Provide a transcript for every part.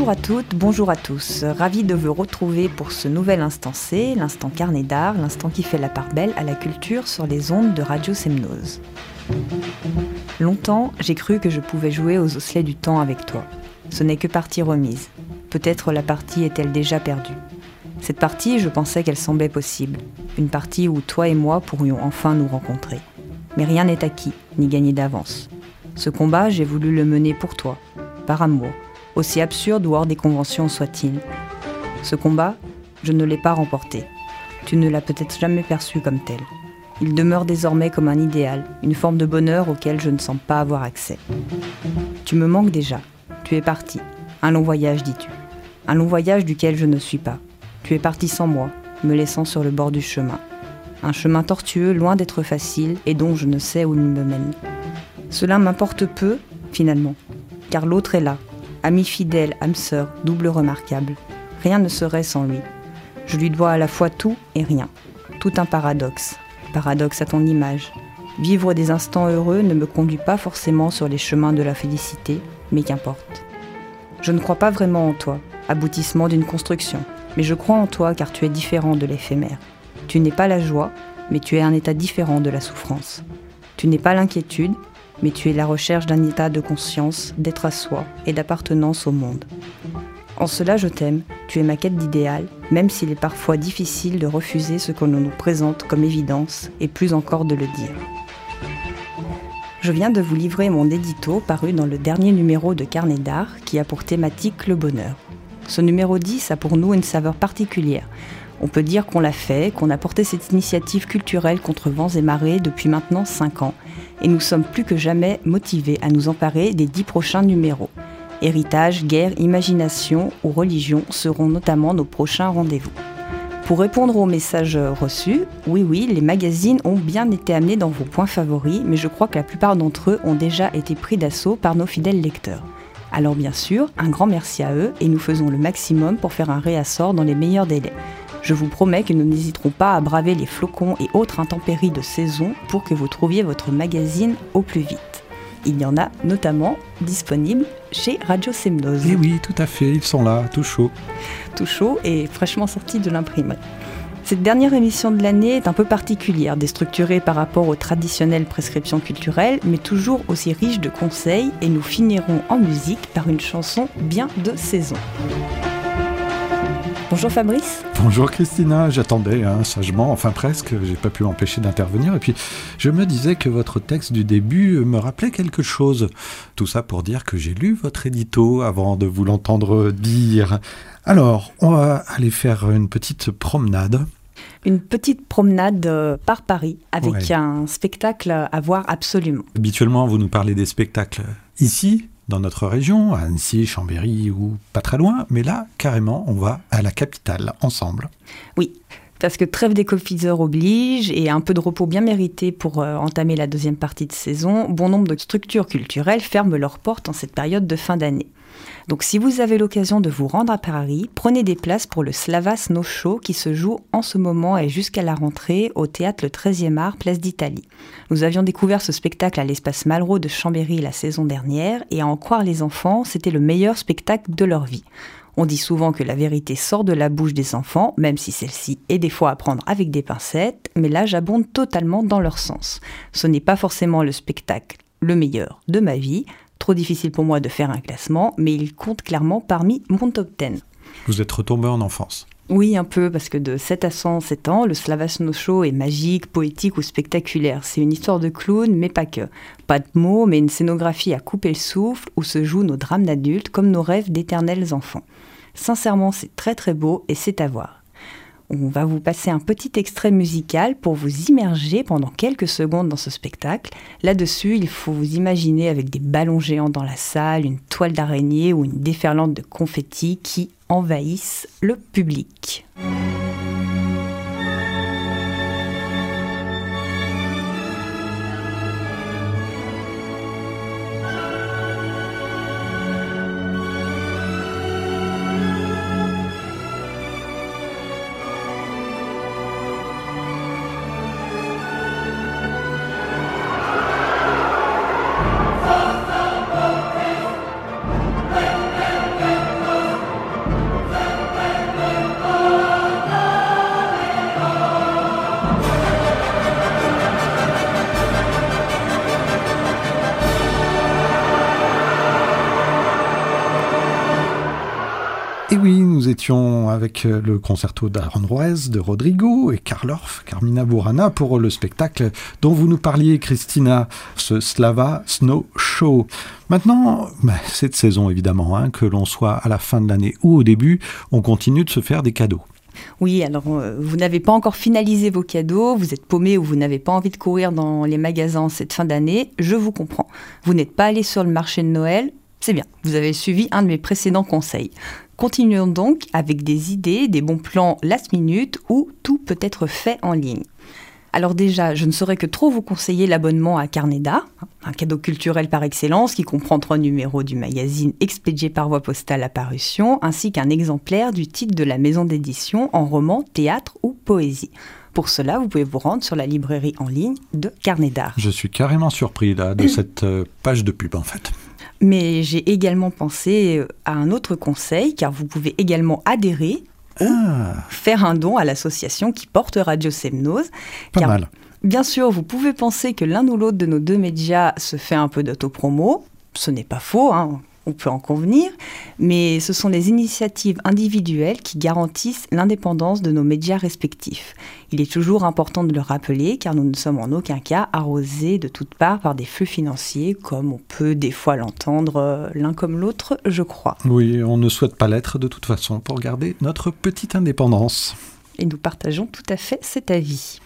Bonjour à toutes, bonjour à tous. Ravi de vous retrouver pour ce nouvel instant C, l'instant carnet d'art, l'instant qui fait la part belle à la culture sur les ondes de Radio Semnose. Longtemps, j'ai cru que je pouvais jouer aux osselets du temps avec toi. Ce n'est que partie remise. Peut-être la partie est-elle déjà perdue. Cette partie, je pensais qu'elle semblait possible. Une partie où toi et moi pourrions enfin nous rencontrer. Mais rien n'est acquis, ni gagné d'avance. Ce combat, j'ai voulu le mener pour toi, par amour, aussi absurde ou hors des conventions soit-il. Ce combat, je ne l'ai pas remporté. Tu ne l'as peut-être jamais perçu comme tel. Il demeure désormais comme un idéal, une forme de bonheur auquel je ne sens pas avoir accès. Tu me manques déjà. Tu es parti. Un long voyage, dis-tu. Un long voyage duquel je ne suis pas. Tu es parti sans moi, me laissant sur le bord du chemin. Un chemin tortueux, loin d'être facile, et dont je ne sais où il me mène. Cela m'importe peu, finalement, car l'autre est là, ami fidèle, âme sœur, double remarquable. Rien ne serait sans lui. Je lui dois à la fois tout et rien. Tout un paradoxe. Paradoxe à ton image. Vivre des instants heureux ne me conduit pas forcément sur les chemins de la félicité, mais qu'importe. Je ne crois pas vraiment en toi, aboutissement d'une construction, mais je crois en toi car tu es différent de l'éphémère. Tu n'es pas la joie, mais tu es un état différent de la souffrance. Tu n'es pas l'inquiétude, mais tu es la recherche d'un état de conscience, d'être à soi et d'appartenance au monde. En cela, je t'aime, tu es ma quête d'idéal, même s'il est parfois difficile de refuser ce que l'on nous présente comme évidence, et plus encore de le dire. Je viens de vous livrer mon édito paru dans le dernier numéro de Carnet d'art qui a pour thématique le bonheur. Ce numéro 10 a pour nous une saveur particulière. On peut dire qu'on l'a fait, qu'on a porté cette initiative culturelle contre vents et marées depuis maintenant 5 ans, et nous sommes plus que jamais motivés à nous emparer des 10 prochains numéros. Héritage, guerre, imagination ou religion seront notamment nos prochains rendez-vous. Pour répondre aux messages reçus, oui oui, les magazines ont bien été amenés dans vos points favoris, mais je crois que la plupart d'entre eux ont déjà été pris d'assaut par nos fidèles lecteurs. Alors bien sûr, un grand merci à eux et nous faisons le maximum pour faire un réassort dans les meilleurs délais. Je vous promets que nous n'hésiterons pas à braver les flocons et autres intempéries de saison pour que vous trouviez votre magazine au plus vite. Il y en a notamment disponibles chez Radio Semnose. Et eh oui, tout à fait, ils sont là, tout chaud. Tout chaud et fraîchement sorti de l'imprimerie. Cette dernière émission de l'année est un peu particulière, déstructurée par rapport aux traditionnelles prescriptions culturelles, mais toujours aussi riche de conseils, et nous finirons en musique par une chanson bien de saison. Bonjour Fabrice. Bonjour Christina, j'attendais hein, sagement, enfin presque, j'ai pas pu m'empêcher d'intervenir. Et puis je me disais que votre texte du début me rappelait quelque chose. Tout ça pour dire que j'ai lu votre édito avant de vous l'entendre dire. Alors, on va aller faire une petite promenade. Une petite promenade euh, par Paris avec un spectacle à voir absolument. Habituellement, vous nous parlez des spectacles ici, dans notre région, à Annecy, Chambéry ou pas très loin, mais là, carrément, on va à la capitale ensemble. Oui, parce que trêve des oblige et un peu de repos bien mérité pour euh, entamer la deuxième partie de saison, bon nombre de structures culturelles ferment leurs portes en cette période de fin d'année. Donc si vous avez l'occasion de vous rendre à Paris, prenez des places pour le Slavas No Show qui se joue en ce moment et jusqu'à la rentrée au théâtre Le 13e Art, Place d'Italie. Nous avions découvert ce spectacle à l'espace Malraux de Chambéry la saison dernière et à en croire les enfants, c'était le meilleur spectacle de leur vie. On dit souvent que la vérité sort de la bouche des enfants, même si celle-ci est des fois à prendre avec des pincettes, mais là j'abonde totalement dans leur sens. Ce n'est pas forcément le spectacle le meilleur de ma vie, Trop difficile pour moi de faire un classement, mais il compte clairement parmi mon top 10. Vous êtes retombé en enfance oui, un peu, parce que de 7 à 107 ans, le Slavasno Show est magique, poétique ou spectaculaire. C'est une histoire de clown, mais pas que. Pas de mots, mais une scénographie à couper le souffle où se jouent nos drames d'adultes comme nos rêves d'éternels enfants. Sincèrement, c'est très très beau et c'est à voir. On va vous passer un petit extrait musical pour vous immerger pendant quelques secondes dans ce spectacle. Là-dessus, il faut vous imaginer avec des ballons géants dans la salle, une toile d'araignée ou une déferlante de confettis qui envahissent le public. Étions avec le concerto d'Aranjuez de Rodrigo et Karl Orff, Carmina Burana pour le spectacle dont vous nous parliez, Christina, ce Slava Snow Show. Maintenant, bah, cette saison évidemment, hein, que l'on soit à la fin de l'année ou au début, on continue de se faire des cadeaux. Oui, alors euh, vous n'avez pas encore finalisé vos cadeaux, vous êtes paumé ou vous n'avez pas envie de courir dans les magasins cette fin d'année, je vous comprends. Vous n'êtes pas allé sur le marché de Noël, c'est bien, vous avez suivi un de mes précédents conseils. Continuons donc avec des idées, des bons plans last minute où tout peut être fait en ligne. Alors déjà, je ne saurais que trop vous conseiller l'abonnement à Carnet un cadeau culturel par excellence qui comprend trois numéros du magazine expédié par voie postale à parution, ainsi qu'un exemplaire du titre de la maison d'édition en roman, théâtre ou poésie. Pour cela, vous pouvez vous rendre sur la librairie en ligne de Carnet d'Art. Je suis carrément surpris là, de cette euh, page de pub en fait. Mais j'ai également pensé euh, à un autre conseil, car vous pouvez également adhérer ah. faire un don à l'association qui porte Radio Semnose. Pas mal. Bien sûr, vous pouvez penser que l'un ou l'autre de nos deux médias se fait un peu d'autopromo. Ce n'est pas faux, hein on peut en convenir, mais ce sont des initiatives individuelles qui garantissent l'indépendance de nos médias respectifs. Il est toujours important de le rappeler car nous ne sommes en aucun cas arrosés de toutes parts par des flux financiers comme on peut des fois l'entendre euh, l'un comme l'autre, je crois. Oui, on ne souhaite pas l'être de toute façon pour garder notre petite indépendance. Et nous partageons tout à fait cet avis.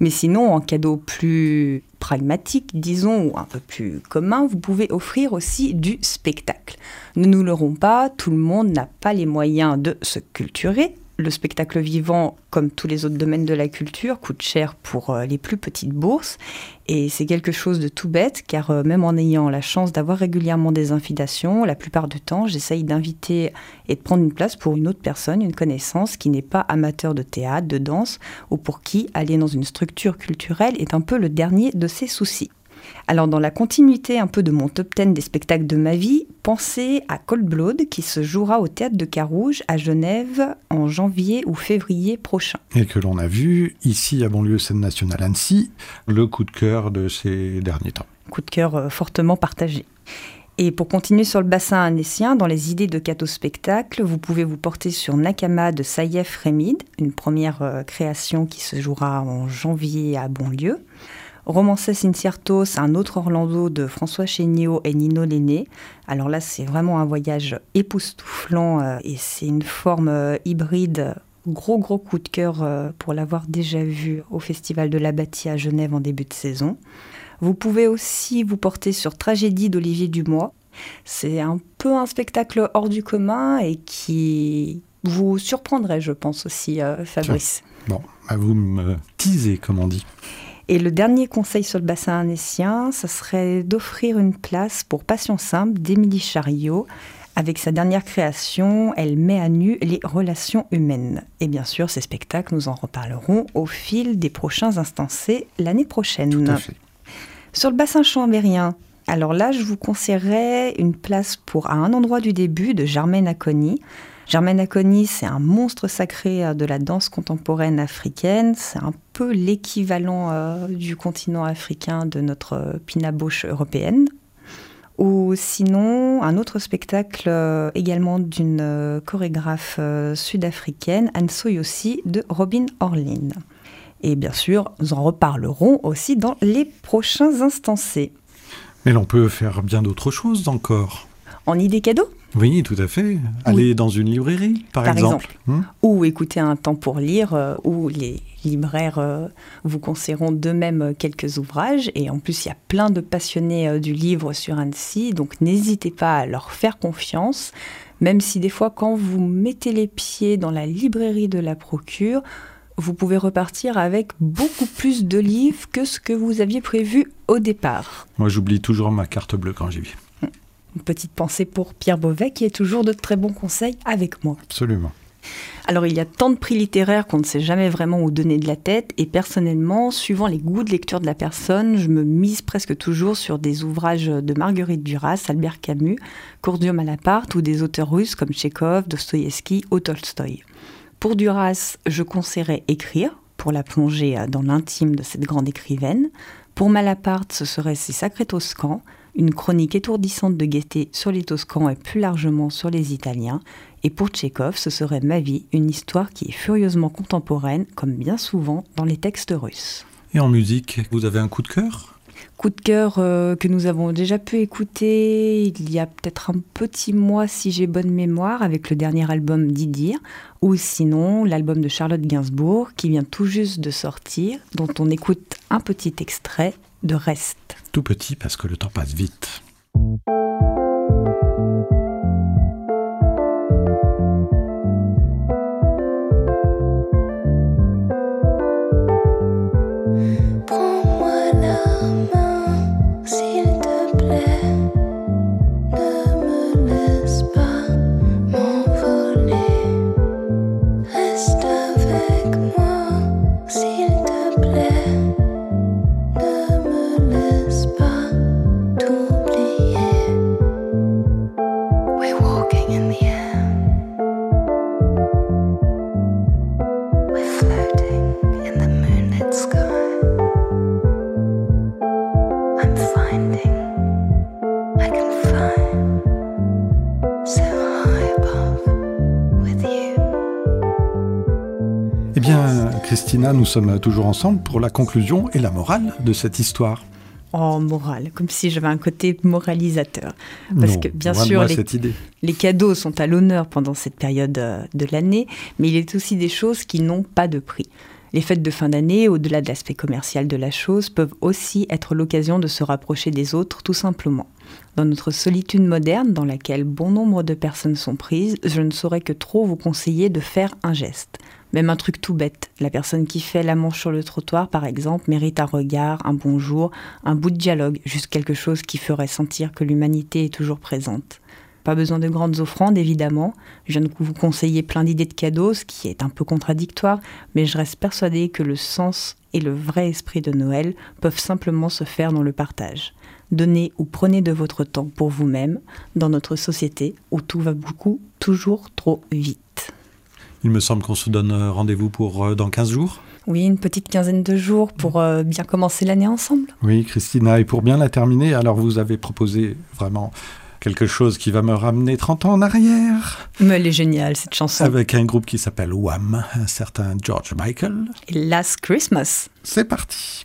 Mais sinon, en cadeau plus pragmatique, disons, ou un peu plus commun, vous pouvez offrir aussi du spectacle. Ne nous leurrons pas, tout le monde n'a pas les moyens de se culturer, le spectacle vivant, comme tous les autres domaines de la culture, coûte cher pour euh, les plus petites bourses. Et c'est quelque chose de tout bête, car euh, même en ayant la chance d'avoir régulièrement des invitations, la plupart du temps, j'essaye d'inviter et de prendre une place pour une autre personne, une connaissance qui n'est pas amateur de théâtre, de danse, ou pour qui aller dans une structure culturelle est un peu le dernier de ses soucis. Alors dans la continuité un peu de mon top 10 des spectacles de ma vie, pensez à Cold Blood qui se jouera au théâtre de Carouge à Genève en janvier ou février prochain. Et que l'on a vu ici à Banlieue Scène Nationale Annecy, le coup de cœur de ces derniers temps. Coup de cœur euh, fortement partagé. Et pour continuer sur le bassin annécien, dans les idées de cadeaux spectacle, vous pouvez vous porter sur Nakama de Saïef Remid, une première euh, création qui se jouera en janvier à Bonlieu. Romances Inciertos, un autre Orlando de François Chéniaud et Nino Lenné. Alors là, c'est vraiment un voyage époustouflant euh, et c'est une forme euh, hybride. Gros, gros coup de cœur euh, pour l'avoir déjà vu au Festival de la Bâtie à Genève en début de saison. Vous pouvez aussi vous porter sur Tragédie d'Olivier Dumois. C'est un peu un spectacle hors du commun et qui vous surprendrait, je pense aussi, Fabrice. Bon, bah, vous me teasez, comme on dit. Et le dernier conseil sur le bassin annécien, ce serait d'offrir une place pour Passion simple d'Émilie Chariot. Avec sa dernière création, elle met à nu les relations humaines. Et bien sûr, ces spectacles, nous en reparlerons au fil des prochains instancés l'année prochaine. Tout à fait. Sur le bassin chambérien, alors là, je vous conseillerais une place pour À un endroit du début de Germaine Aconi. Germaine Aconi, c'est un monstre sacré euh, de la danse contemporaine africaine. C'est un peu l'équivalent euh, du continent africain de notre euh, pinaboche européenne. Ou sinon, un autre spectacle également d'une chorégraphe sud-africaine, Anne Soyossi, de Robin Orlin. Et bien sûr, nous en reparlerons aussi dans les prochains instancés. Mais l'on peut faire bien d'autres choses encore. En idée cadeau? Oui, tout à fait. Aller dans une librairie, par, exemple. Hmm ou écouter un temps pour lire, euh, où les libraires euh, vous conseilleront d'eux-mêmes quelques ouvrages. Et en plus, il y a plein de passionnés euh, du livre sur Annecy, donc n'hésitez pas à leur faire confiance, même si des fois, quand vous mettez les pieds dans la librairie de la Procure, vous pouvez repartir avec beaucoup plus de livres que ce que vous aviez prévu au départ. Moi, j'oublie toujours ma carte bleue quand j'y vais. Une petite pensée pour Pierre Beauvais qui est toujours de très bons conseils avec moi. Absolument. Alors il y a tant de prix littéraires qu'on ne sait jamais vraiment où donner de la tête et personnellement, suivant les goûts de lecture de la personne, je me mise presque toujours sur des ouvrages de Marguerite Duras, Albert Camus, Courdieu Malaparte ou des auteurs russes comme Tchekhov, Dostoïevski ou Tolstoï. Pour Duras, je conseillerais écrire pour la plonger dans l'intime de cette grande écrivaine. Pour Malaparte, ce serait ses Sacrés Toscans, une chronique étourdissante de gaieté sur les Toscans et plus largement sur les Italiens. Et pour Tchekhov, ce serait Ma vie, une histoire qui est furieusement contemporaine, comme bien souvent dans les textes russes. Et en musique, vous avez un coup de cœur? Coup de cœur euh, que nous avons déjà pu écouter il y a peut-être un petit mois, si j'ai bonne mémoire, avec le dernier album d'Idir, ou sinon l'album de Charlotte Gainsbourg qui vient tout juste de sortir, dont on écoute un petit extrait de Reste. Tout petit parce que le temps passe vite. Nous sommes toujours ensemble pour la conclusion et la morale de cette histoire. Oh, morale, comme si j'avais un côté moralisateur. Parce que bien sûr, les, cette idée. les cadeaux sont à l'honneur pendant cette période euh, de l'année, mais il est aussi des choses qui n'ont pas de prix. Les fêtes de fin d'année, au-delà de l'aspect commercial de la chose, peuvent aussi être l'occasion de se rapprocher des autres tout simplement. Dans notre solitude moderne, dans laquelle bon nombre de personnes sont prises, je ne saurais que trop vous conseiller de faire un geste. Même un truc tout bête. La personne qui fait la manche sur le trottoir, par exemple, mérite un regard, un bonjour, un bout de dialogue, juste quelque chose qui ferait sentir que l'humanité est toujours présente. Pas besoin de grandes offrandes, évidemment. Je viens de vous conseiller plein d'idées de cadeaux, ce qui est un peu contradictoire, mais je reste persuadée que le sens et le vrai esprit de Noël peuvent simplement se faire dans le partage. Donnez ou prenez de votre temps pour vous-même dans notre société où tout va beaucoup, toujours trop vite. Il me semble qu'on se donne euh, rendez-vous pour euh, dans 15 jours. Oui, une petite quinzaine de jours pour euh, bien commencer l'année ensemble. Oui, Christina, et pour bien la terminer, alors vous avez proposé vraiment quelque chose qui va me ramener 30 ans en arrière. Mais elle est géniale, cette chanson. Avec un groupe qui s'appelle Wham, un certain George Michael. Et Last Christmas. C'est parti.